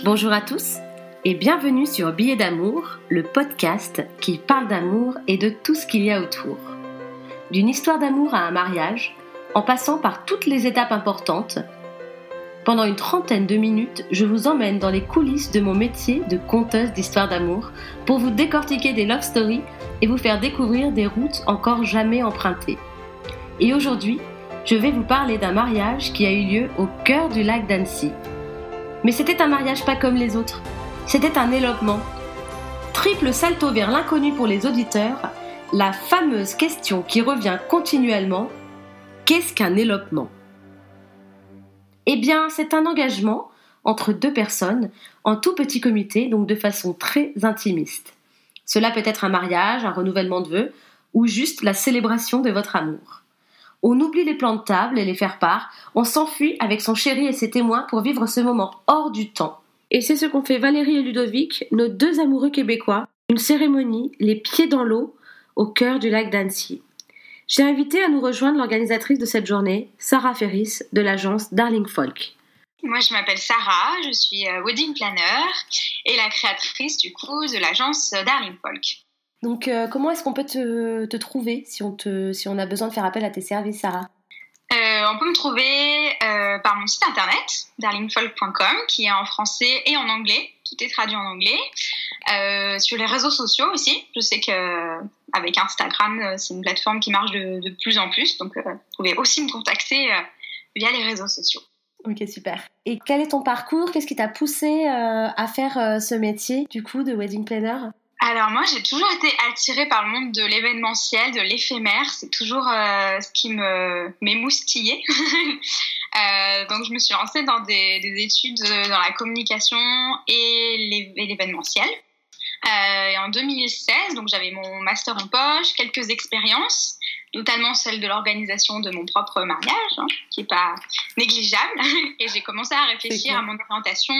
Bonjour à tous et bienvenue sur Billets d'amour, le podcast qui parle d'amour et de tout ce qu'il y a autour. D'une histoire d'amour à un mariage, en passant par toutes les étapes importantes, pendant une trentaine de minutes, je vous emmène dans les coulisses de mon métier de conteuse d'histoire d'amour pour vous décortiquer des love stories et vous faire découvrir des routes encore jamais empruntées. Et aujourd'hui, je vais vous parler d'un mariage qui a eu lieu au cœur du lac d'Annecy. Mais c'était un mariage pas comme les autres. C'était un élopement. Triple salto vers l'inconnu pour les auditeurs, la fameuse question qui revient continuellement qu'est-ce qu'un élopement Eh bien, c'est un engagement entre deux personnes en tout petit comité, donc de façon très intimiste. Cela peut être un mariage, un renouvellement de vœux ou juste la célébration de votre amour. On oublie les plans de table et les faire-part, on s'enfuit avec son chéri et ses témoins pour vivre ce moment hors du temps. Et c'est ce qu'ont fait Valérie et Ludovic, nos deux amoureux québécois, une cérémonie, les pieds dans l'eau, au cœur du lac d'Annecy. J'ai invité à nous rejoindre l'organisatrice de cette journée, Sarah Ferris, de l'agence Darling Folk. Moi, je m'appelle Sarah, je suis euh, wedding planner et la créatrice du coup de l'agence Darling Folk. Donc, euh, comment est-ce qu'on peut te, trouver si on, te, si on a besoin de faire appel à tes services, Sarah? Euh, on peut me trouver euh, par mon site internet, darlingfolk.com, qui est en français et en anglais. Tout est traduit en anglais. sur les réseaux sociaux aussi. Je sais que avec Instagram, c'est une plateforme qui marche de, plus en plus. Donc, vous pouvez aussi me contacter via les réseaux sociaux. Ok, super. Et quel est ton parcours? Qu'est-ce qui t'a poussé à faire ce métier, du coup, de wedding planner? Alors moi, j'ai toujours été attirée par le monde de l'événementiel, de l'éphémère. C'est toujours euh, ce qui me m'émoustillait. euh, donc je me suis lancée dans des, des études dans la communication et l'événementiel. Euh, et en 2016, donc j'avais mon master en poche, quelques expériences, notamment celle de l'organisation de mon propre mariage, hein, qui est pas négligeable. Et j'ai commencé à réfléchir à mon orientation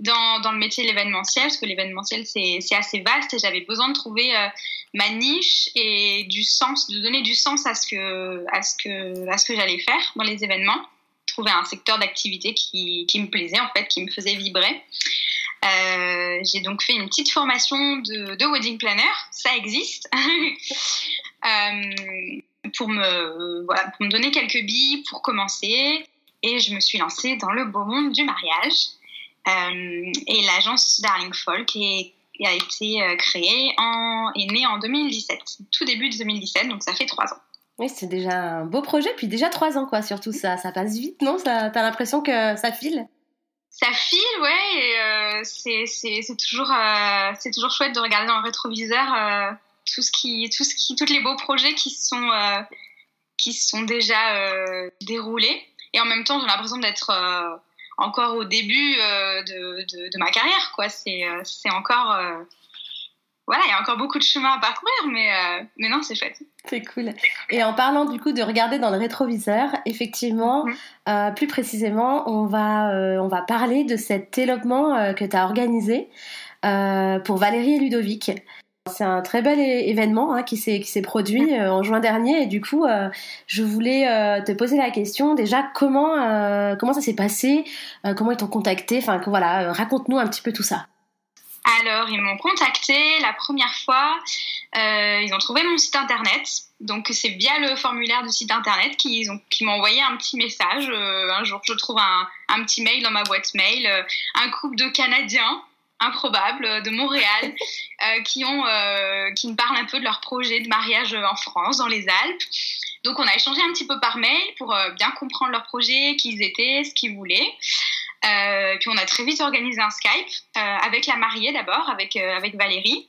dans, dans le métier de l'événementiel, parce que l'événementiel c'est assez vaste et j'avais besoin de trouver euh, ma niche et du sens, de donner du sens à ce que à ce que à ce que j'allais faire dans les événements, trouver un secteur d'activité qui, qui me plaisait en fait, qui me faisait vibrer. Euh, j'ai donc fait une petite formation de, de wedding planner, ça existe, pour, me, voilà, pour me donner quelques billes pour commencer. Et je me suis lancée dans le beau monde du mariage. Euh, et l'agence Darling Folk est, a été créée, en, est née en 2017, tout début de 2017, donc ça fait trois ans. Oui, c'est déjà un beau projet, puis déjà trois ans, quoi. Surtout, ça, ça passe vite, non? T'as l'impression que ça file? Ça file, ouais, euh, c'est toujours, euh, toujours chouette de regarder dans le rétroviseur euh, tout ce qui, tout ce qui, tous les beaux projets qui sont, qui sont déjà déroulés. Et en même temps, j'ai l'impression d'être encore au début de, de, de, ma carrière, quoi. C'est encore voilà, il y a encore beaucoup de chemin à parcourir, mais, euh, mais non, c'est chouette. C'est cool. Et en parlant du coup de regarder dans le rétroviseur, effectivement, mhm. euh, plus précisément, on va, euh, on va parler de cet élopement que tu as organisé pour Valérie et Ludovic. C'est un très bel événement hein, qui s'est produit mhm. en juin dernier et du coup, je voulais te poser la question déjà comment comment ça s'est passé, comment ils t'ont contacté, enfin voilà, raconte-nous un petit peu tout ça. Alors, ils m'ont contacté la première fois. Euh, ils ont trouvé mon site internet. Donc, c'est via le formulaire du site internet qu'ils m'ont envoyé un petit message. Euh, un jour, je trouve un, un, petit mail dans ma boîte mail. Euh, un couple de Canadiens improbables de Montréal qui, ont, qui me parlent un peu de leur projet de mariage en France, dans les Alpes. Donc, on a échangé un petit peu par mail pour bien comprendre leur projet, qui ils étaient, ce qu'ils voulaient. Euh, puis on a très vite organisé un Skype euh, avec la mariée d'abord, avec, euh, avec Valérie.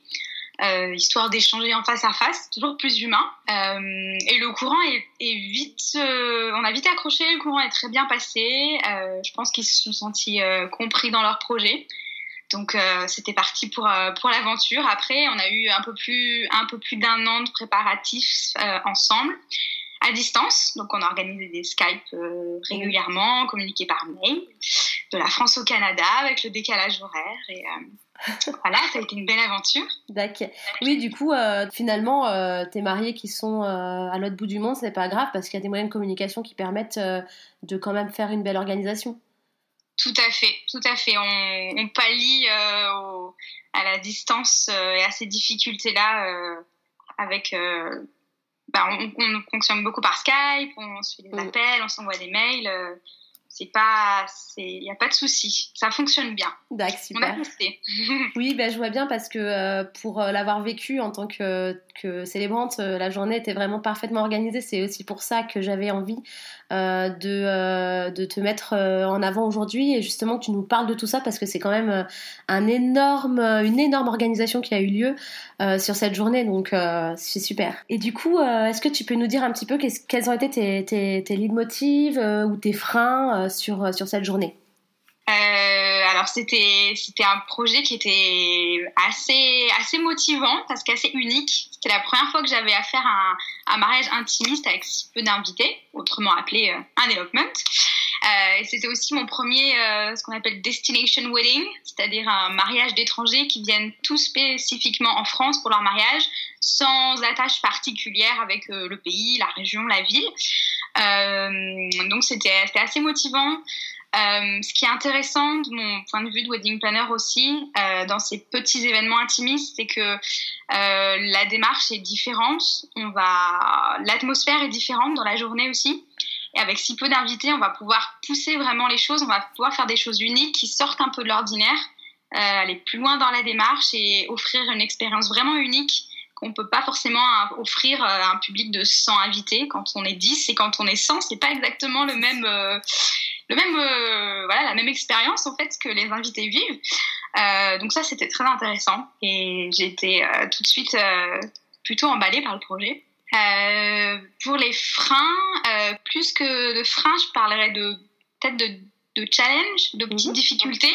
Euh, histoire d'échanger en face à face, toujours plus humain. Euh, et le courant est vite, on a vite accroché, le courant est très bien passé. je pense qu'ils se sont sentis compris dans leur projet. Donc c'était parti pour pour l'aventure. Après, on a eu un peu plus un peu plus d'un an de préparatifs ensemble à distance. Donc, on a organisé des Skype euh, régulièrement, communiqué par mail, de la France au Canada avec le décalage horaire. Et euh, voilà, ça a été une belle aventure. D'accord. Oui, du coup, euh, finalement, tes mariés qui sont à l'autre bout du monde, c'est pas grave parce qu'il y a des moyens de communication qui permettent de quand même faire une belle organisation. Tout à fait, tout à fait. On, on pallie à la distance et à ces difficultés-là avec bah, on, on, fonctionne beaucoup par Skype, on se fait des mm. appels, on s'envoie des mails. Euh, c'est pas, il n'y a pas de souci, ça fonctionne bien. D'accord, super. oui, ben, je vois bien parce que euh, pour euh, l'avoir vécu en tant que, que célébrante, la journée était vraiment parfaitement organisée. C'est aussi pour ça que j'avais envie euh, de, euh, de te mettre euh, en avant aujourd'hui et justement que tu nous parles de tout ça parce que c'est quand même un énorme, une énorme organisation qui a eu lieu sur cette journée donc c'est super. Et du coup, est-ce que tu peux nous dire un petit peu quels ont été tes, tes, tes leitmotivs ou tes freins sur, sur cette journée alors c'était un projet qui était assez assez motivant parce qu'assez unique. C'était la première fois que j'avais affaire à un, un, mariage intimiste avec si peu d'invités, autrement appelé euh, un elopement. Euh, c'était aussi mon premier, euh, ce qu'on appelle destination wedding, c'est-à-dire un mariage d'étrangers qui viennent tout spécifiquement en France pour leur mariage, sans attache particulière avec euh, le pays, la région, la ville. Euh, donc c'était assez motivant. Euh, ce qui est intéressant de mon point de vue de wedding planner aussi, euh, dans ces petits événements intimistes, c'est que la démarche est différente. On va, l'atmosphère est différente dans la journée aussi. Et avec si peu d'invités, on va pouvoir pousser vraiment les choses. On va pouvoir faire des choses uniques qui sortent un peu de l'ordinaire, aller plus loin dans la démarche et offrir une expérience vraiment unique qu'on peut pas forcément offrir à un public de 100 invités. Quand on est 10 et quand on est 100, c'est pas exactement le même le même, euh, voilà, la même expérience en fait que les invités vivent. Euh, donc ça, c'était très intéressant et j'ai été euh, tout de suite plutôt emballée par le projet. pour les freins, plus que de freins, je parlerais de peut-être de, de challenge, de petites mhm. difficultés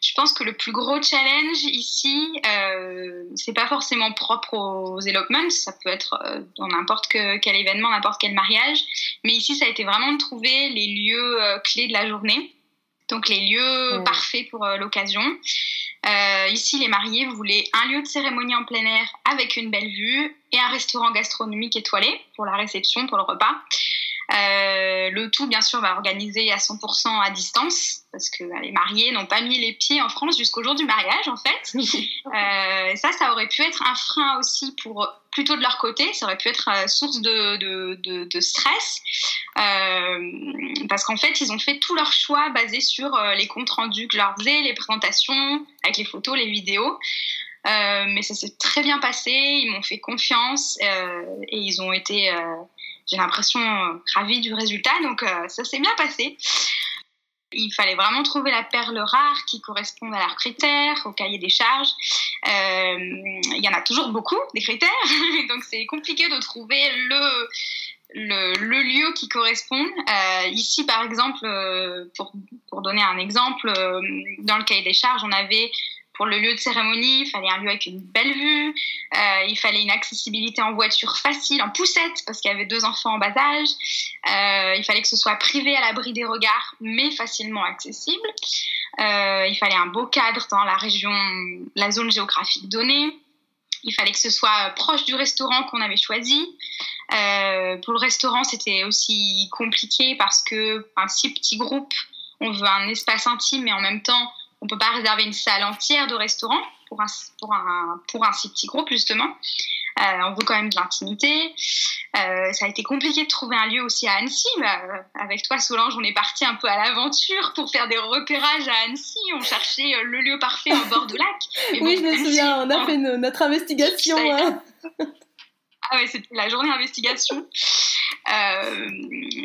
je pense que le plus gros challenge ici, euh, c'est pas forcément propre aux elopements, ça peut être euh, dans n'importe quel événement, n'importe quel mariage, mais ici ça a été vraiment de trouver les lieux euh, clés de la journée, donc les lieux parfaits pour euh, l'occasion. ici, les mariés voulaient un lieu de cérémonie en plein air avec une belle vue et un restaurant gastronomique étoilé pour la réception, pour le repas. Euh, le tout, bien sûr, va organiser à 100% à distance parce que bah, les mariés n'ont pas mis les pieds en France jusqu'au jour du mariage, en fait. euh, ça, ça aurait pu être un frein aussi pour plutôt de leur côté. Ça aurait pu être euh, source de, de, de, de stress euh, parce qu'en fait, ils ont fait tous leurs choix basés sur euh, les comptes rendus que je leur faisais, les présentations avec les photos, les vidéos. Euh, mais ça s'est très bien passé, ils m'ont fait confiance euh, et ils ont été j'ai l'impression euh, ravie du résultat. Donc euh, ça s'est bien passé. Il fallait vraiment trouver la perle rare qui corresponde à leurs critères, au cahier des charges. Euh, il y en a toujours beaucoup, des critères, donc c'est compliqué de trouver le, le, lieu qui correspond. Ici, par exemple, pour, pour donner un exemple, dans le cahier des charges, on avait pour le lieu de cérémonie, il fallait un lieu avec une belle vue, euh, il fallait une accessibilité en voiture facile, en poussette, parce qu'il y avait deux enfants en bas âge. Euh, il fallait que ce soit privé à l'abri des regards, mais facilement accessible. Euh, il fallait un beau cadre dans la région, la zone géographique donnée. Il fallait que ce soit proche du restaurant qu'on avait choisi. pour le restaurant, c'était aussi compliqué parce que un si petit groupe, on veut un espace intime, mais en même temps, on peut pas réserver une salle entière de restaurant pour un, pour un, pour un si petit groupe, justement. Euh, on veut quand même de l'intimité. Euh, ça a été compliqué de trouver un lieu aussi à Annecy. Bah, avec toi, Solange, on est parti un peu à l'aventure pour faire des repérages à Annecy. On cherchait euh, le lieu parfait en bord de lac. oui, je me souviens, on a fait notre investigation. Hein. Ah ouais, c'était la journée d'investigation. Euh,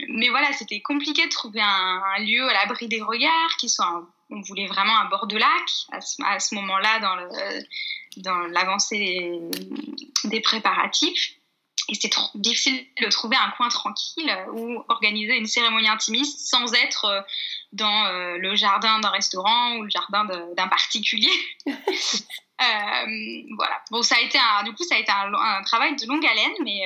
mais voilà, c'était compliqué de trouver un, un lieu à l'abri des regards, qui soit on voulait vraiment un bord de lac à ce, moment-là dans, dans l'avancée des, préparatifs. Et c'était trop difficile de trouver un coin tranquille où organiser une cérémonie intimiste sans être euh, dans euh, le jardin d'un restaurant ou le jardin d'un particulier. Euh, voilà. Bon, ça a été un, du coup, ça a été un, travail de longue haleine, mais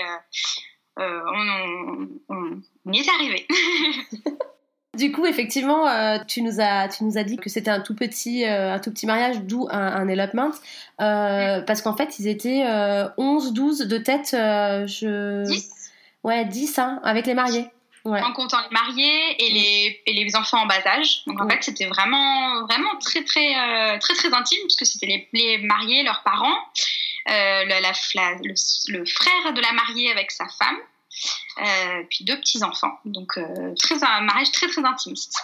on, on, y est arrivé. Du coup, effectivement, euh, tu nous as tu nous as dit que c'était un tout petit euh, un tout petit mariage, d'où un, un elopement, euh, parce qu'en fait, ils étaient 11, 12 de tête, je 10 ouais 10 hein, avec les mariés. en comptant les mariés et les, et les enfants en bas âge. Donc en fait, c'était vraiment, vraiment très, très, très, très, intime, puisque c'était les, les, mariés, leurs parents, la, la, le, frère de la mariée avec sa femme, puis deux petits enfants. Donc très, un mariage très, très intimiste.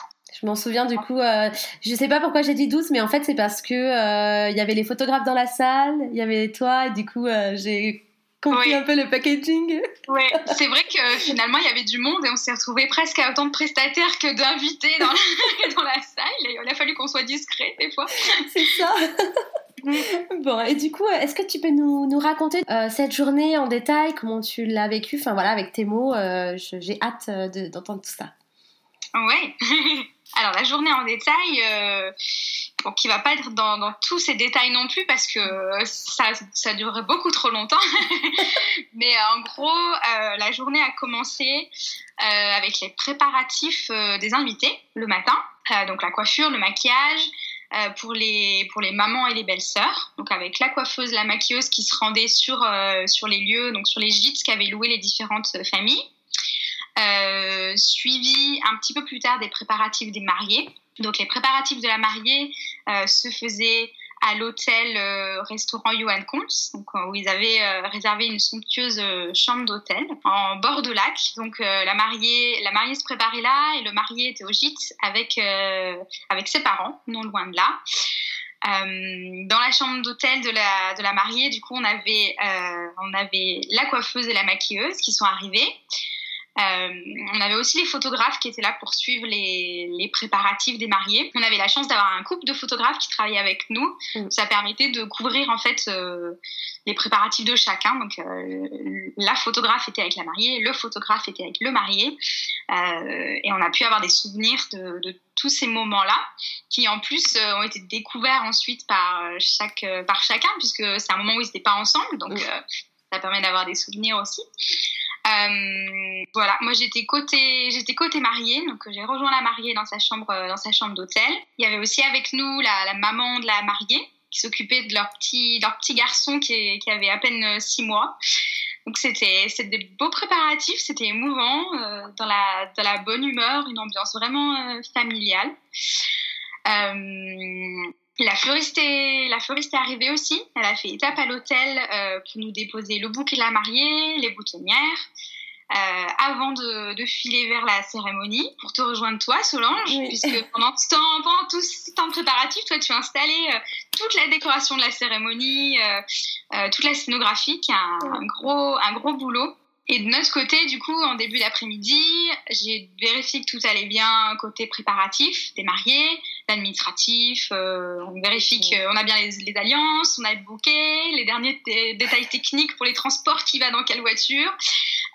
Je m'en souviens du coup, euh, je sais pas pourquoi j'ai dit 12, mais en fait c'est parce que euh, il y avait les photographes dans la salle, il y avait toi, et du coup euh, j'ai compris un peu le packaging. Oui, c'est vrai que finalement il y avait du monde et on s'est retrouvé presque à autant de prestataires que d'invités dans, la, dans la salle. Il a fallu qu'on soit discret des fois. C'est ça. bon, et du coup, est-ce que tu peux nous, raconter cette journée en détail, comment tu l'as vécue, enfin voilà, avec tes mots, j'ai hâte d'entendre tout ça. Ouais. Alors la journée en détail, euh, bon, qui va pas être dans, tous ces détails non plus parce que ça, ça durerait beaucoup trop longtemps. Mais en gros, euh, la journée a commencé euh, avec les préparatifs euh, des invités le matin, donc la coiffure, le maquillage. Pour les pour les mamans et les belles-sœurs, donc avec la coiffeuse, la maquilleuse qui se rendait sur sur les lieux, donc sur les gîtes qu'avaient loué les différentes familles. Euh, suivi un petit peu plus tard des préparatifs des mariés. Donc les préparatifs de la mariée euh, se faisaient à l'hôtel euh, restaurant Johan Comte, donc où ils avaient réservé une somptueuse chambre d'hôtel en bord de lac. Donc la mariée, la mariée se préparait là et le marié était au gîte avec avec ses parents, non loin de là. dans la chambre d'hôtel de la, de la mariée, du coup, on avait, on avait la coiffeuse et la maquilleuse qui sont arrivées. Euh, on avait aussi les photographes qui étaient là pour suivre les, les préparatifs des mariés. On avait la chance d'avoir un couple de photographes qui travaillaient avec nous. Mm. Ça permettait de couvrir en fait euh, les préparatifs de chacun. Donc euh, la photographe était avec la mariée, le photographe était avec le marié, euh, et on a pu avoir des souvenirs de, de tous ces moments-là, qui en plus euh, ont été découverts ensuite par chaque par chacun, puisque c'est un moment où ils n'étaient pas ensemble. Donc mm. Ça permet d'avoir des souvenirs aussi. Euh, voilà, moi j'étais côté j'étais côté mariée, donc j'ai rejoint la mariée dans sa chambre dans sa chambre d'hôtel. Il y avait aussi avec nous la, maman de la mariée qui s'occupait de leur petit leur petit garçon qui, avait à peine six mois. Donc c'était des beaux préparatifs, c'était émouvant, euh, dans la dans la bonne humeur, une ambiance vraiment euh, familiale. Euh, la fleuriste, est, la fleuriste est arrivée aussi. Elle a fait étape à l'hôtel euh, pour nous déposer le bouquet de la mariée, les boutonnières, euh, avant de, de, filer vers la cérémonie pour te rejoindre toi, Solange, puisque pendant, ce temps, pendant tout ce temps de préparatif, toi, tu as installé euh, toute la décoration de la cérémonie, toute la scénographie, qui est un, un, gros, un gros boulot. Et de notre côté, du coup, en début d'après-midi, j'ai vérifié que tout allait bien côté préparatif des mariés, l'administratif. Euh, on vérifie qu'on a bien les, les, alliances, on a le bouquet, les derniers détails techniques pour les transports, qui va dans quelle voiture.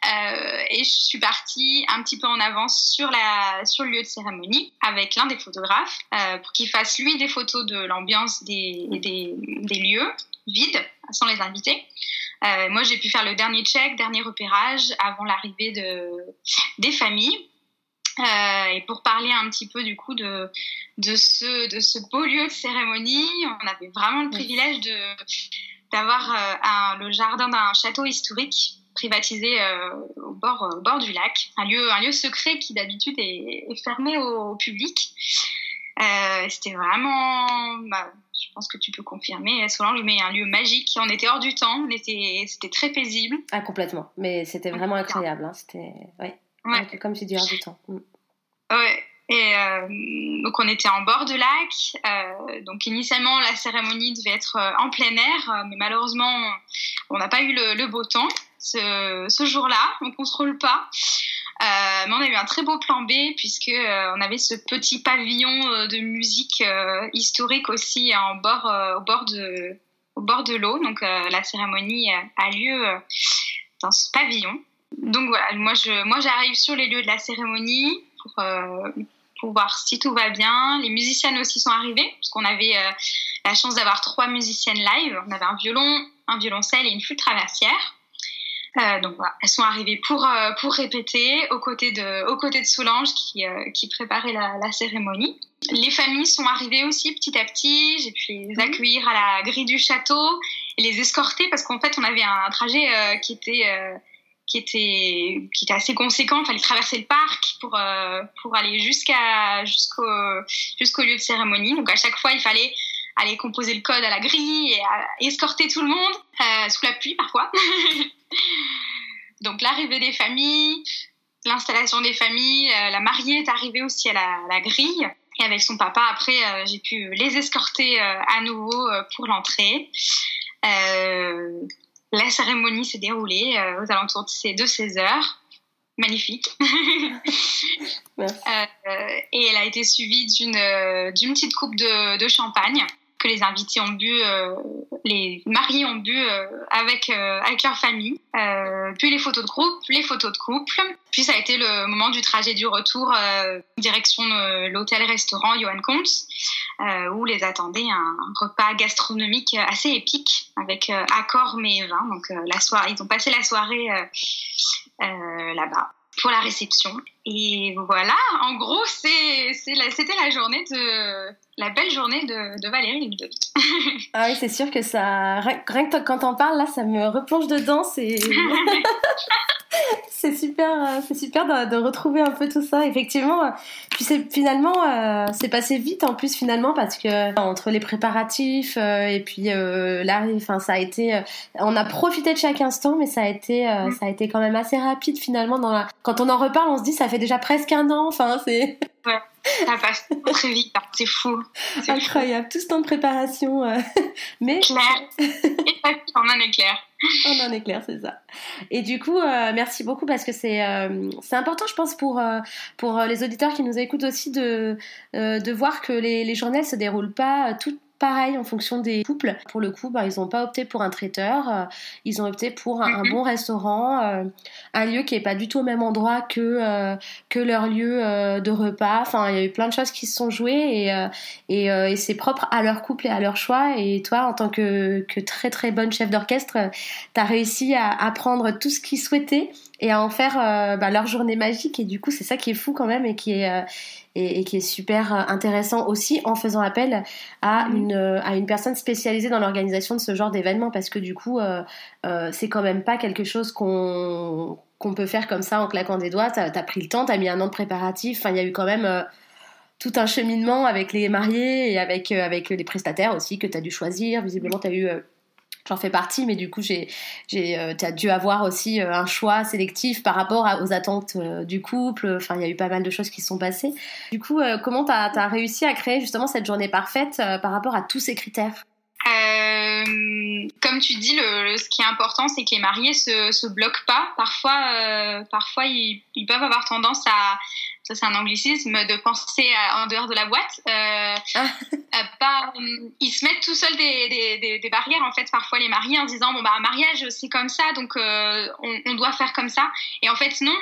Euh, et je suis partie un petit peu en avance sur, la, sur le lieu de cérémonie avec l'un des photographes euh, pour qu'il fasse lui des photos de l'ambiance des, des, des lieux vides, sans les invités. Euh, moi, j'ai pu faire le dernier check, dernier repérage avant l'arrivée de, des familles. Euh, et pour parler un petit peu du coup de, de, ce, de ce beau lieu de cérémonie, on avait vraiment le privilège de, d'avoir euh, le jardin d'un château historique privatisé euh, au, bord, au bord du lac, un lieu, un lieu secret qui d'habitude est, est, fermé au, au public. Euh, c'était vraiment, bah, je pense que tu peux confirmer, Solange, mais un lieu magique. On était hors du temps, c'était très paisible. Ah, complètement. Mais c'était vraiment incroyable. Hein. C'était, ouais. ouais. Comme j'ai dit, hors du temps. Mm. Ouais. Et euh, donc on était en bord de lac. Euh, donc initialement la cérémonie devait être euh, en plein air, mais malheureusement on n'a pas eu le, le, beau temps ce, ce jour-là. On contrôle pas. Euh, mais on a eu un très beau plan B puisque euh, on avait ce petit pavillon euh, de musique historique aussi en bord, au bord de, au bord de l'eau. Donc la cérémonie a lieu dans ce pavillon. Donc voilà, moi je, moi j'arrive sur les lieux de la cérémonie pour, pour voir si tout va bien. Les musiciennes aussi sont arrivées parce qu'on avait la chance d'avoir trois musiciennes live. On avait un violon, un violoncelle et une flûte traversière. Euh, donc voilà, elles sont arrivées pour, euh, pour répéter aux côtés de, aux côtés de Solange qui, euh, qui préparait la, la, cérémonie. Les familles sont arrivées aussi petit à petit. J'ai pu les mhm. accueillir à la grille du château et les escorter parce qu'en fait on avait un trajet qui était qui était qui était assez conséquent. Il fallait traverser le parc pour pour aller jusqu'à jusqu'au jusqu'au lieu de cérémonie. Donc à chaque fois, il fallait aller composer le code à la grille et escorter tout le monde sous la pluie parfois. Donc l'arrivée des familles, l'installation des familles, la mariée est arrivée aussi à la grille. Et avec son papa, après, euh, j'ai pu les escorter euh, à nouveau euh, pour l'entrée. la cérémonie s'est déroulée aux alentours de 16 heures. Magnifique. et elle a été suivie d'une d'une petite coupe de, de champagne que les invités ont bu, euh, les mariés ont bu euh, avec euh, avec leur famille. puis les photos de groupe, les photos de couple. Puis ça a été le moment du trajet du retour direction l'hôtel-restaurant Johan Comte, où les attendait un repas gastronomique assez épique avec accord mais vin. Donc la soirée, ils ont passé la soirée là-bas pour la réception. Et voilà, en gros, c'était la, journée de la belle journée de, de Valérie Ludovic. ah oui, c'est sûr que ça, rien que quand on parle là, ça me replonge dedans. C'est c'est super, euh, c'est super de, retrouver un peu tout ça. Effectivement, euh, puis c'est finalement, euh, c'est passé vite en plus finalement parce que entre les préparatifs et puis l'arrivée, enfin ça a été, on a profité de chaque instant, mais ça a été, mm. ça a été quand même assez rapide finalement. Dans la... Quand on en reparle, on se dit ça fait déjà presque un an. Enfin c'est. Ouais. Ça passe très vite, hein. c'est fou. Incroyable, tout ce temps de préparation. mais clair. on en est clair. On en est clair, c'est ça. Et du coup, euh, merci beaucoup parce que c'est euh, c'est important, je pense, pour, euh, pour les auditeurs qui nous écoutent aussi de, de voir que les, les journées ne se déroulent pas toutes pareil en fonction des couples. Pour le coup, bah, ils n'ont pas opté pour un traiteur, euh, ils ont opté pour un, mhm. bon restaurant, euh, un lieu qui est pas du tout au même endroit que euh, que leur lieu de repas. Enfin, il y a eu plein de choses qui se sont jouées et et, c'est propre à leur couple et à leur choix. Et toi, en tant que, que très très bonne chef d'orchestre, tu as réussi à apprendre tout ce qu'ils souhaitaient et à en faire bah, leur journée magique. Et du coup, c'est ça qui est fou quand même et qui est et, qui est super euh, intéressant aussi en faisant appel à, mhm. une, euh, à une personne spécialisée dans l'organisation de ce genre d'événements parce que du coup, euh, c'est quand même pas quelque chose qu'on qu'on peut faire comme ça en claquant des doigts. Tu as, pris le temps, tu as mis un an de préparatif. Enfin, il y a eu quand même tout un cheminement avec les mariés et avec, avec les prestataires aussi que tu as dû choisir. Visiblement, tu as eu j'en fais partie, mais du coup, j'ai, j'ai, euh, as dû avoir aussi euh, un choix sélectif par rapport aux attentes euh, du couple. Enfin, il y a eu pas mal de choses qui sont passées. Du coup, comment tu as, réussi à créer justement cette journée parfaite par rapport à tous ces critères? Comme tu dis, le, ce qui est important, c'est que les mariés se, se bloquent pas. Parfois, parfois ils, peuvent avoir tendance à, ça c'est un anglicisme, de penser en dehors de la boîte. Euh, ah. pas, euh, ils se mettent tout seuls des, des, des, barrières, en fait, parfois les mariés, en disant, bon, bah, un mariage, c'est comme ça, donc euh, on, on, doit faire comme ça. Et en fait, non,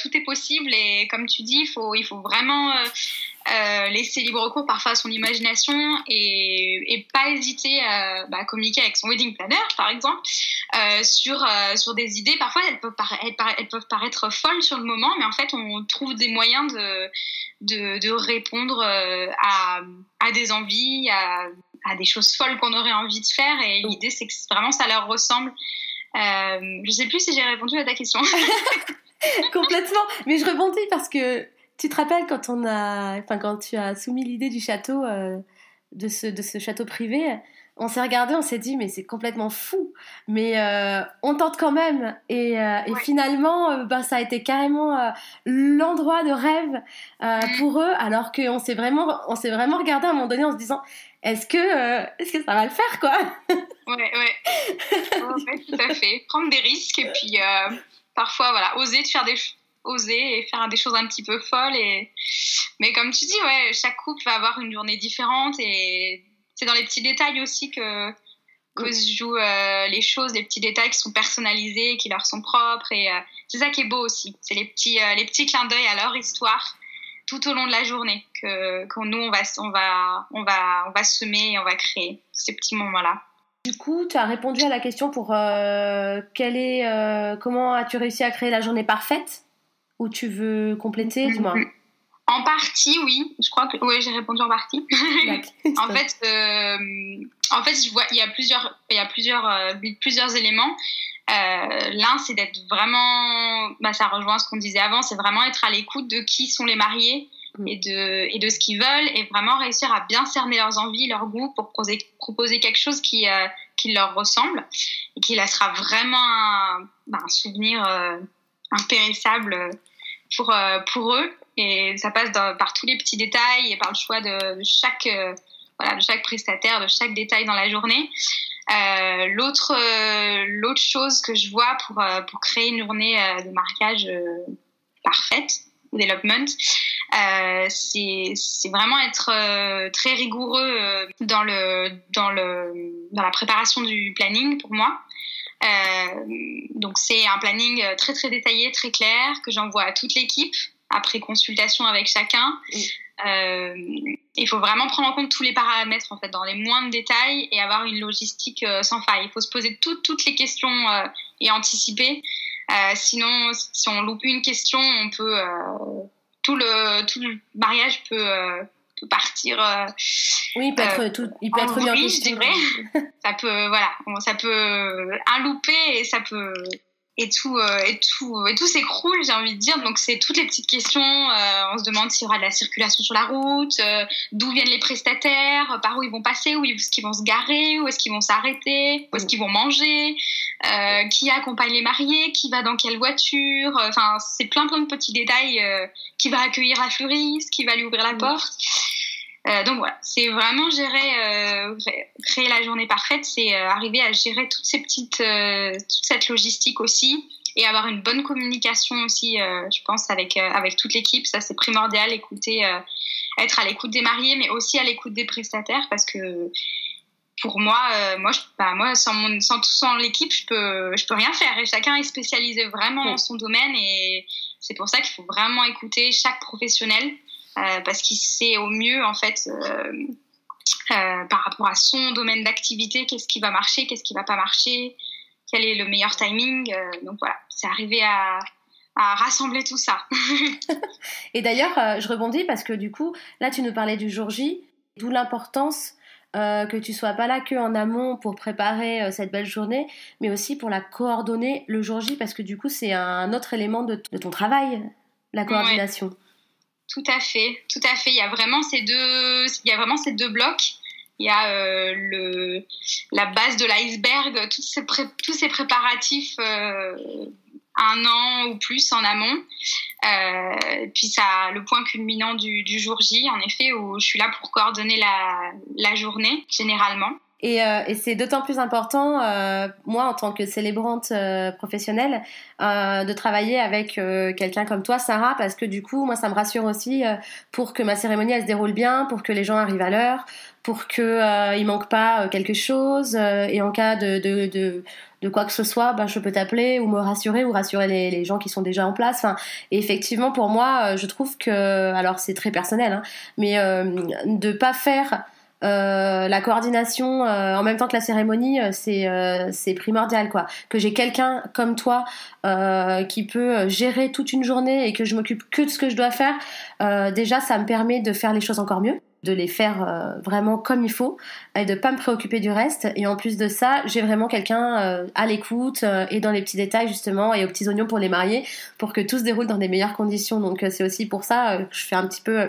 tout est possible. Et comme tu dis, il faut, il faut vraiment euh, laisser libre cours parfois à son imagination et, et pas hésiter à bah, communiquer avec son wedding planner, par exemple, euh, sur, euh, sur des idées. Parfois, elles peuvent, elles peuvent, paraître folles sur le moment, mais en fait, on trouve des moyens de, de, de répondre à, à, des envies, à, à des choses folles qu'on aurait envie de faire. Et l'idée, c'est que vraiment ça leur ressemble. je sais plus si j'ai répondu à ta question. Complètement, mais je rebondis parce que tu te rappelles quand on a, enfin quand tu as soumis l'idée du château, euh, de, ce, de ce château privé, on s'est regardé, on s'est dit mais c'est complètement fou, mais euh, on tente quand même. Et, euh, et finalement, ben, ça a été carrément l'endroit de rêve mm. pour eux, alors qu'on s'est vraiment, on s'est vraiment regardé à un moment donné en se disant est-ce que, est-ce que ça va le faire quoi? Ouais, ouais. ouais, tout à fait. Prendre des risques et puis parfois voilà, oser de faire des oser et faire des choses un petit peu folles. Et... Mais comme tu dis, ouais, chaque couple va avoir une journée différente et c'est dans les petits détails aussi que, que se jouent euh, les choses, les petits détails qui sont personnalisés, qui leur sont propres. Et euh, c'est ça qui est beau aussi. C'est les petits, euh, les petits clins d'œil à leur histoire tout au long de la journée que, que nous, on va, on, va, on, va, on va semer et on va créer ces petits moments-là. Du coup, tu as répondu à la question pour quel est, comment as-tu réussi à créer la journée parfaite? Ou tu veux compléter Dis-moi. En partie, oui. Je crois que oui, j'ai répondu en partie. en fait, euh, en fait, je vois, il y a plusieurs, il y a plusieurs, euh, plusieurs éléments. Euh, L'un, c'est d'être vraiment, bah, ça rejoint ce qu'on disait avant, c'est vraiment être à l'écoute de qui sont les mariés mm. et de, et de ce qu'ils veulent et vraiment réussir à bien cerner leurs envies, leurs goûts pour proposer, proposer quelque chose qui, qui leur ressemble et qui laissera vraiment un, bah, un souvenir impérissable pour, pour eux. Et ça passe par tous les petits détails et par le choix de, chaque, voilà, de chaque prestataire, de chaque détail dans la journée. Euh, l'autre euh, l'autre chose que je vois pour euh, pour créer une journée de mariage parfaite development, c'est c'est vraiment être très rigoureux dans le dans le dans la préparation du planning pour moi. Donc c'est un planning très très détaillé, très clair que j'envoie à toute l'équipe après consultation avec chacun. Euh, il faut vraiment prendre en compte tous les paramètres en fait dans les moindres détails et avoir une logistique euh, sans faille. Il faut se poser toutes les questions euh, et anticiper. sinon, si on loupe une question, on peut tout le tout le mariage peut, peut partir. oui, il peut être tout, il peut être ça peut voilà, ça peut un loupé et ça peut et tout euh, et tout et tout s'écroule j'ai envie de dire. Donc c'est toutes les petites questions euh, on se demande s'il y aura de la circulation sur la route euh, d'où viennent les prestataires par où ils vont passer où est-ce qu'ils vont se garer où est-ce qu'ils vont s'arrêter où est-ce qu'ils vont manger qui accompagne les mariés qui va dans quelle voiture enfin c'est plein plein de petits détails qui va accueillir la fleuriste qui va lui ouvrir la porte euh, donc voilà, c'est vraiment gérer, euh, créer la journée parfaite, c'est euh, arriver à gérer toutes ces petites, toute cette logistique aussi et avoir une bonne communication aussi, je pense, avec avec toute l'équipe. Ça c'est primordial, écouter, être à l'écoute des mariés, mais aussi à l'écoute des prestataires parce que pour moi, moi, je, bah, moi, sans mon, sans, sans l'équipe, je peux, je peux rien faire. Et chacun est spécialisé vraiment dans son domaine, et c'est pour ça qu'il faut vraiment écouter chaque professionnel parce qu'il sait au mieux en fait euh, euh, par rapport à son domaine d'activité qu'est-ce qui va marcher, qu'est-ce qui va pas marcher, quel est le meilleur timing. donc voilà, c'est arrivé à, à rassembler tout ça. et d'ailleurs, je rebondis parce que du coup, là, tu nous parlais du jour J, d'où l'importance que tu sois pas là que en amont pour préparer cette belle journée, mais aussi pour la coordonner le jour J, parce que du coup, c'est un autre élément de, ton travail, la coordination. Tout à fait, tout à fait. Il y a vraiment ces deux, il y a vraiment ces deux blocs. Il y a euh, le, la base de l'iceberg, tous ces, tous ces préparatifs euh, un an ou plus en amont. Euh, puis ça, le point culminant du, du, jour J, en effet, où je suis là pour coordonner la, la journée généralement. Et, euh, et c'est d'autant plus important, euh, moi en tant que célébrante euh, professionnelle, euh, de travailler avec euh, quelqu'un comme toi, Sarah, parce que du coup, moi, ça me rassure aussi pour que ma cérémonie elle se déroule bien, pour que les gens arrivent à l'heure, pour que il manque pas quelque chose, et en cas de, de, de de quoi que ce soit, ben, je peux t'appeler ou me rassurer ou rassurer les, gens qui sont déjà en place. Enfin, effectivement, pour moi, je trouve que, alors c'est très personnel, hein, mais euh, de pas faire euh, la coordination euh, en même temps que la cérémonie, euh, c'est c'est primordial quoi. Que j'ai quelqu'un comme toi qui peut gérer toute une journée et que je m'occupe que de ce que je dois faire. déjà, ça me permet de faire les choses encore mieux de les faire vraiment comme il faut et de pas me préoccuper du reste et en plus de ça j'ai vraiment quelqu'un à l'écoute et dans les petits détails justement et aux petits oignons pour les marier pour que tout se déroule dans des meilleures conditions donc c'est aussi pour ça que je fais un petit peu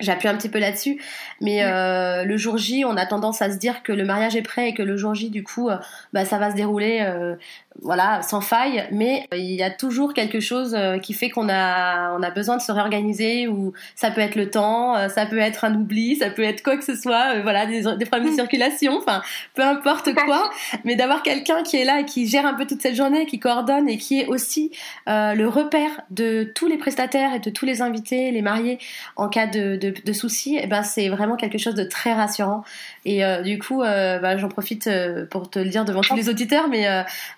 J'appuie un petit peu là-dessus, mais euh, le jour J, on a tendance à se dire que le mariage est prêt et que le jour J, du coup, euh, bah, ça va se dérouler euh, voilà, sans faille, mais il y a toujours quelque chose qui fait qu'on a, on a besoin de se réorganiser, ou ça peut être le temps, ça peut être un oubli, ça peut être quoi que ce soit, voilà, des, des problèmes de circulation, enfin, peu importe quoi, mais d'avoir quelqu'un qui est là et qui gère un peu toute cette journée, qui coordonne et qui est aussi le repère de tous les prestataires et de tous les invités, les mariés, en cas de, de, de soucis, eh ben c'est vraiment quelque chose de très rassurant. Et du coup, bah, j'en profite pour te le dire devant tous les auditeurs, mais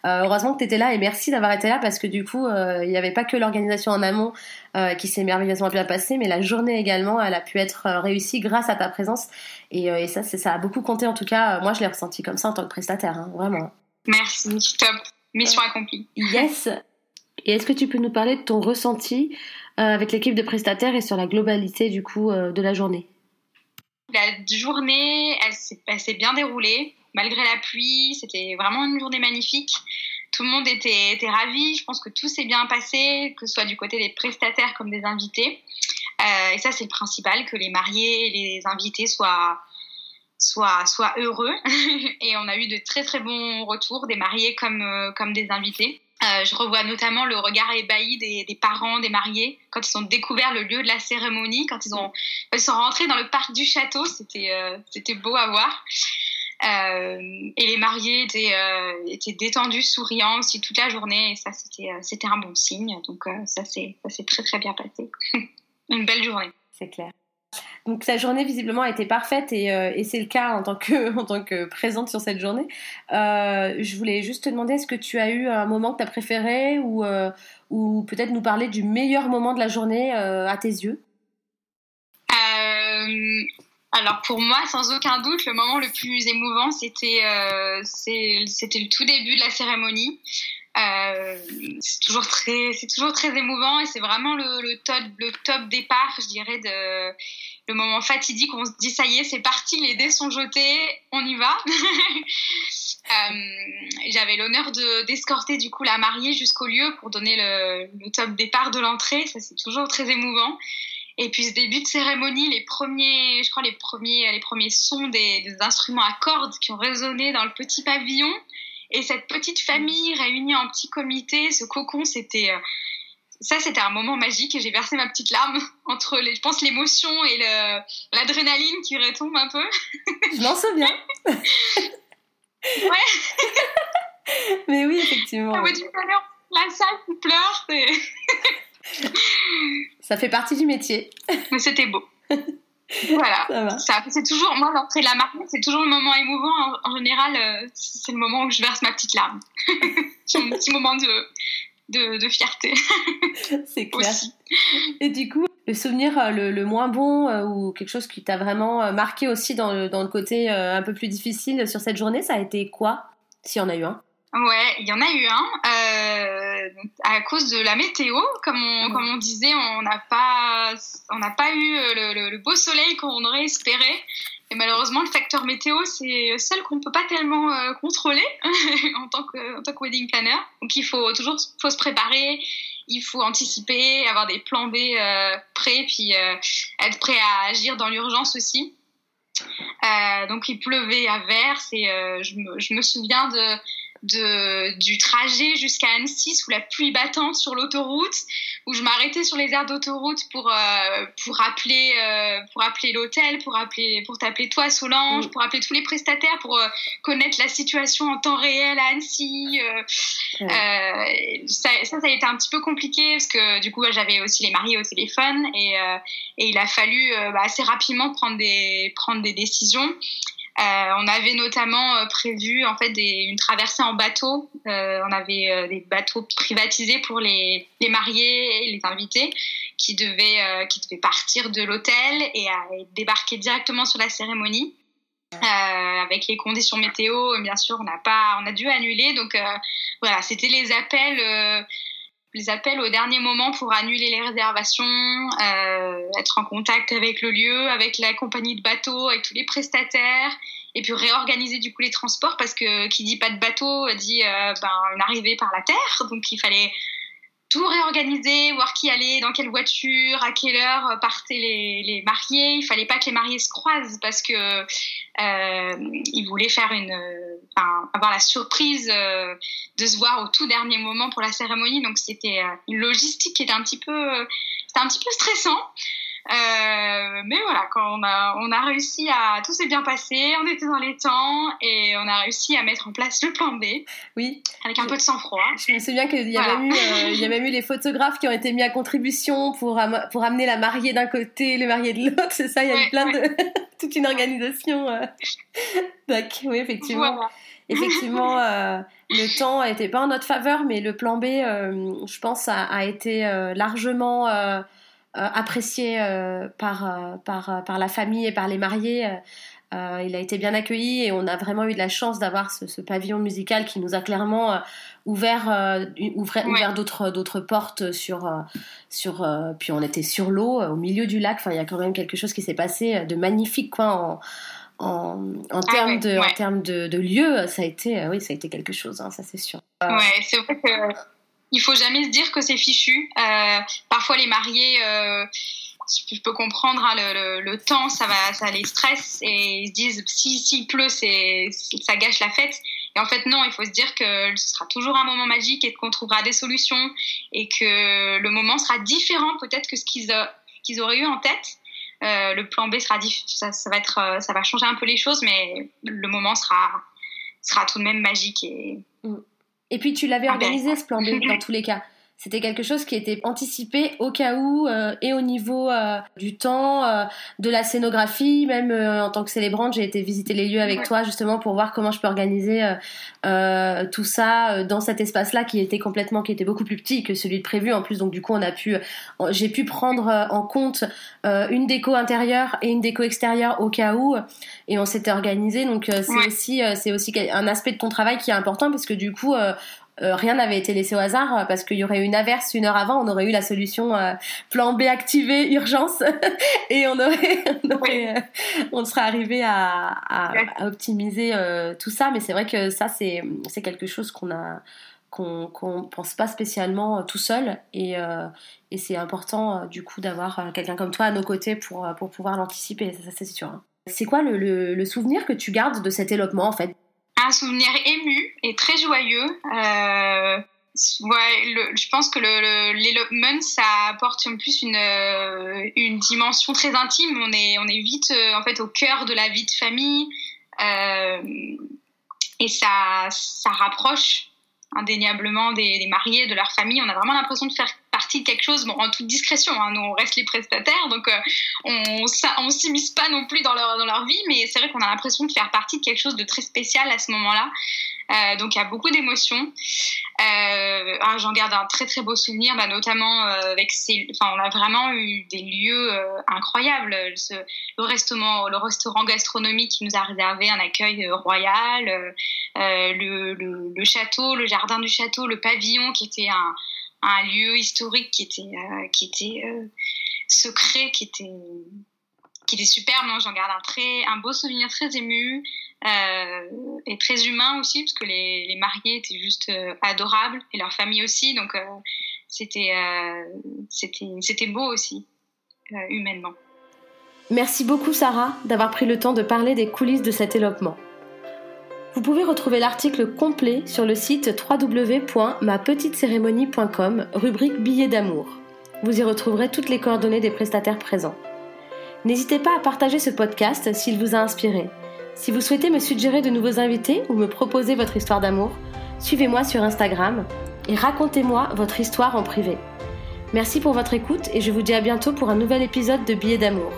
heureusement que tu étais là et merci d'avoir été là parce que du coup, euh, il n'y avait pas que l'organisation en amont euh, qui s'est merveilleusement bien passée, mais la journée également, elle a pu être euh, réussie grâce à ta présence. Et, ça, ça a beaucoup compté. En tout cas, moi, je l'ai ressenti comme ça en tant que prestataire, hein, vraiment. Merci, top. Mission accomplie. Yes. Et est-ce que tu peux nous parler de ton ressenti avec l'équipe de prestataires et sur la globalité du coup de la journée La journée, elle s'est bien déroulée malgré la pluie. C'était vraiment une journée magnifique. Tout le monde était, ravi. Je pense que tout s'est bien passé, que ce soit du côté des prestataires comme des invités. et ça, c'est le principal, que les mariés et les invités soient soit, soit heureux. et on a eu de très très bons retours, des mariés comme, euh, comme des invités. Euh, je revois notamment le regard ébahi des, parents des mariés quand ils ont découvert le lieu de la cérémonie, quand ils, ont, ils sont rentrés dans le parc du château. C'était euh, beau à voir. et les mariés étaient, étaient détendus, souriants aussi toute la journée. Et ça, c'était c'était un bon signe. Donc ça s'est très très bien passé. Une belle journée. C'est clair. Donc sa journée visiblement a été parfaite et, euh, et c'est le cas en tant que, en tant que présente sur cette journée. Euh, je voulais juste te demander, est-ce que tu as eu un moment que tu as préféré ou, euh, ou peut-être nous parler du meilleur moment de la journée à tes yeux? Alors pour moi, sans aucun doute, le moment le plus émouvant, c'était le tout début de la cérémonie. Euh, c'est toujours très c'est toujours très émouvant et c'est vraiment le, top le top départ je dirais le moment fatidique où on se dit ça y est c'est parti les dés sont jetés on y va. Euh, j'avais l'honneur de d'escorter du coup la mariée jusqu'au lieu pour donner le, top départ de l'entrée. Ça c'est toujours très émouvant. Et puis ce début de cérémonie, les premiers, je crois les premiers, les premiers sons des instruments à cordes qui ont résonné dans le petit pavillon, et cette petite famille réunie en petit comité, ce cocon, c'était euh, ça, c'était un moment magique et j'ai versé ma petite larme entre, les, je pense, l'émotion et l'adrénaline qui retombe un peu. Je m'en souviens. ouais. Mais oui, effectivement. La, la salle qui pleure, ça fait partie du métier. Mais c'était beau. Voilà. c'est toujours, moi, l'entrée de la marque, c'est toujours le moment émouvant. En, général, euh, c'est le moment où je verse ma petite larme. c'est un petit moment de, de, fierté. c'est clair. Et du coup, le souvenir euh, le, moins bon euh, ou quelque chose qui t'a vraiment marqué aussi dans le, dans le côté un peu plus difficile sur cette journée, ça a été quoi S'il y en a eu un? Ouais, il y en a eu un. Euh, à cause de la météo, comme on, mm. comme on disait, on n'a pas, on n'a pas eu le, le, beau soleil qu'on aurait espéré. Et malheureusement, le facteur météo, c'est celle qu'on peut pas tellement euh, contrôler en tant que, en tant que wedding planner. Donc, il faut toujours, faut se préparer, il faut anticiper, avoir des plans B euh, prêts, puis euh, être prêt à agir dans l'urgence aussi. Euh, donc, il pleuvait à verse et je me, je me souviens de de, du trajet jusqu'à Annecy sous la pluie battante sur l'autoroute, où je m'arrêtais sur les aires d'autoroute pour, euh, pour appeler, euh, pour appeler l'hôtel, pour, appeler, pour t'appeler toi, Solange, mm. pour appeler tous les prestataires, pour euh, connaître la situation en temps réel à Annecy. ça, ça, a été un petit peu compliqué parce que du coup, j'avais aussi les mariés au téléphone et, et il a fallu bah, assez rapidement prendre des, prendre des décisions. Euh, on avait notamment euh, prévu en fait une traversée en bateau. Euh, on avait des bateaux privatisés pour les, mariés et les invités qui devaient qui partir de l'hôtel et, débarquer directement sur la cérémonie. avec les conditions météo, bien sûr, on n'a pas, on a dû annuler. Donc voilà, c'était les appels les appels au dernier moment pour annuler les réservations, euh, être en contact avec le lieu, avec la compagnie de bateau, avec tous les prestataires, et puis réorganiser du coup les transports parce que qui dit pas de bateau dit euh, ben, une arrivée par la terre, donc il fallait tout réorganiser, voir qui allait, dans quelle voiture, à quelle heure partaient les, les mariés. Il fallait pas que les mariés se croisent parce que euh, ils voulaient faire une, enfin, avoir la surprise euh, de se voir au tout dernier moment pour la cérémonie. Donc c'était euh, une logistique qui était un petit peu, c'était un petit peu stressant. Euh, mais voilà, quand on a, on a réussi à. Tout s'est bien passé, on était dans les temps et on a réussi à mettre en place le plan B. Oui. Avec un peu de sang-froid. Je me souviens qu'il y, eu, euh, y avait eu les photographes qui ont été mis à contribution pour, pour amener la mariée d'un côté, le marié de l'autre, c'est ça, il y a eu plein de. toute une organisation. Euh. oui, effectivement. Effectivement, le temps n'était pas en notre faveur, mais le plan B, je pense, a, a été largement apprécié euh, par, euh, par, par la famille et par les mariés. Euh, il a été bien accueilli et on a vraiment eu de la chance d'avoir ce, pavillon musical qui nous a clairement euh, ouvert, euh, ouvert, d'autres, d'autres portes sur, sur puis on était sur l'eau, au milieu du lac. Enfin, il y a quand même quelque chose qui s'est passé de magnifique, quoi. En, en, en ah termes, de, en termes de, de, lieu, ça a été, oui, ça a été quelque chose, hein, ça c'est sûr. Ouais, c'est vrai que il faut jamais se dire que c'est fichu. parfois, les mariés je peux comprendre hein, le, le, temps, ça va, ça les stresse et ils se disent si s'il pleut, c'est ça gâche la fête. Et en fait non, il faut se dire que ce sera toujours un moment magique et qu'on trouvera des solutions et que le moment sera différent peut-être que ce qu'ils qu'ils auraient eu en tête. Euh, le plan B sera ça, ça, va être, euh, ça va changer un peu les choses, mais le moment sera sera tout de même magique et. Et puis tu l'avais organisé ce plan B dans tous les cas. C'était quelque chose qui était anticipé au cas où euh, et au niveau euh, du temps, euh, de la scénographie. Même en tant que célébrante, j'ai été visiter les lieux avec toi justement pour voir comment je peux organiser tout ça dans cet espace-là qui était complètement, qui était beaucoup plus petit que celui de prévu. En plus, donc du coup, on a pu, j'ai pu prendre en compte une déco intérieure et une déco extérieure au cas où, et on s'était organisé. Donc c'est aussi, c'est aussi un aspect de ton travail qui est important parce que du coup euh, rien n'avait été laissé au hasard euh, parce qu'il y aurait eu une averse une heure avant, on aurait eu la solution euh, plan B activé urgence et on aurait, on, serait arrivé à, optimiser tout ça. Mais c'est vrai que ça c'est c'est quelque chose qu'on a qu'on qu'on pense pas spécialement tout seul et, et c'est important du coup d'avoir quelqu'un comme toi à nos côtés pour pour pouvoir l'anticiper. Ça, c'est sûr. Hein. C'est quoi le, le souvenir que tu gardes de cet élopement en fait? Un souvenir ému et très joyeux. Euh, je pense que l'elopement, ça apporte en plus une, euh, une dimension très intime. On est, vite euh, en fait au cœur de la vie de famille et ça, ça rapproche indéniablement des, mariés, de leur famille. On a vraiment l'impression de faire partie de quelque chose, bon, en toute discrétion. Hein. Nous, on reste les prestataires, donc euh, on on s'immisce pas non plus dans leur, dans leur vie, mais c'est vrai qu'on a l'impression de faire partie de quelque chose de très spécial à ce moment-là. Euh, donc il y a beaucoup d'émotions. Euh, ah, J'en garde un très très beau souvenir, bah, notamment avec ces, enfin on a vraiment eu des lieux incroyables. Le restaurant, le restaurant gastronomique qui nous a réservé un accueil royal, le, château, le jardin du château, le pavillon qui était un, un lieu historique qui était qui était secret, qui était qui était superbe. J'en garde un très un beau souvenir très ému. Euh, et très humain aussi, parce que les, les mariés étaient juste euh, adorables, et leur famille aussi, donc euh, c'était c'était beau aussi, humainement. Merci beaucoup Sarah d'avoir pris le temps de parler des coulisses de cet élopement. Vous pouvez retrouver l'article complet sur le site www.mapetitecérémonie.com, rubrique billets d'amour. Vous y retrouverez toutes les coordonnées des prestataires présents. N'hésitez pas à partager ce podcast s'il vous a inspiré si vous souhaitez me suggérer de nouveaux invités ou me proposer votre histoire d'amour, suivez-moi sur Instagram et racontez-moi votre histoire en privé. Merci pour votre écoute et je vous dis à bientôt pour un nouvel épisode de Billets d'amour.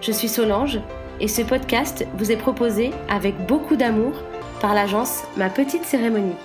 Je suis Solange et ce podcast vous est proposé avec beaucoup d'amour par l'agence Ma Petite Cérémonie.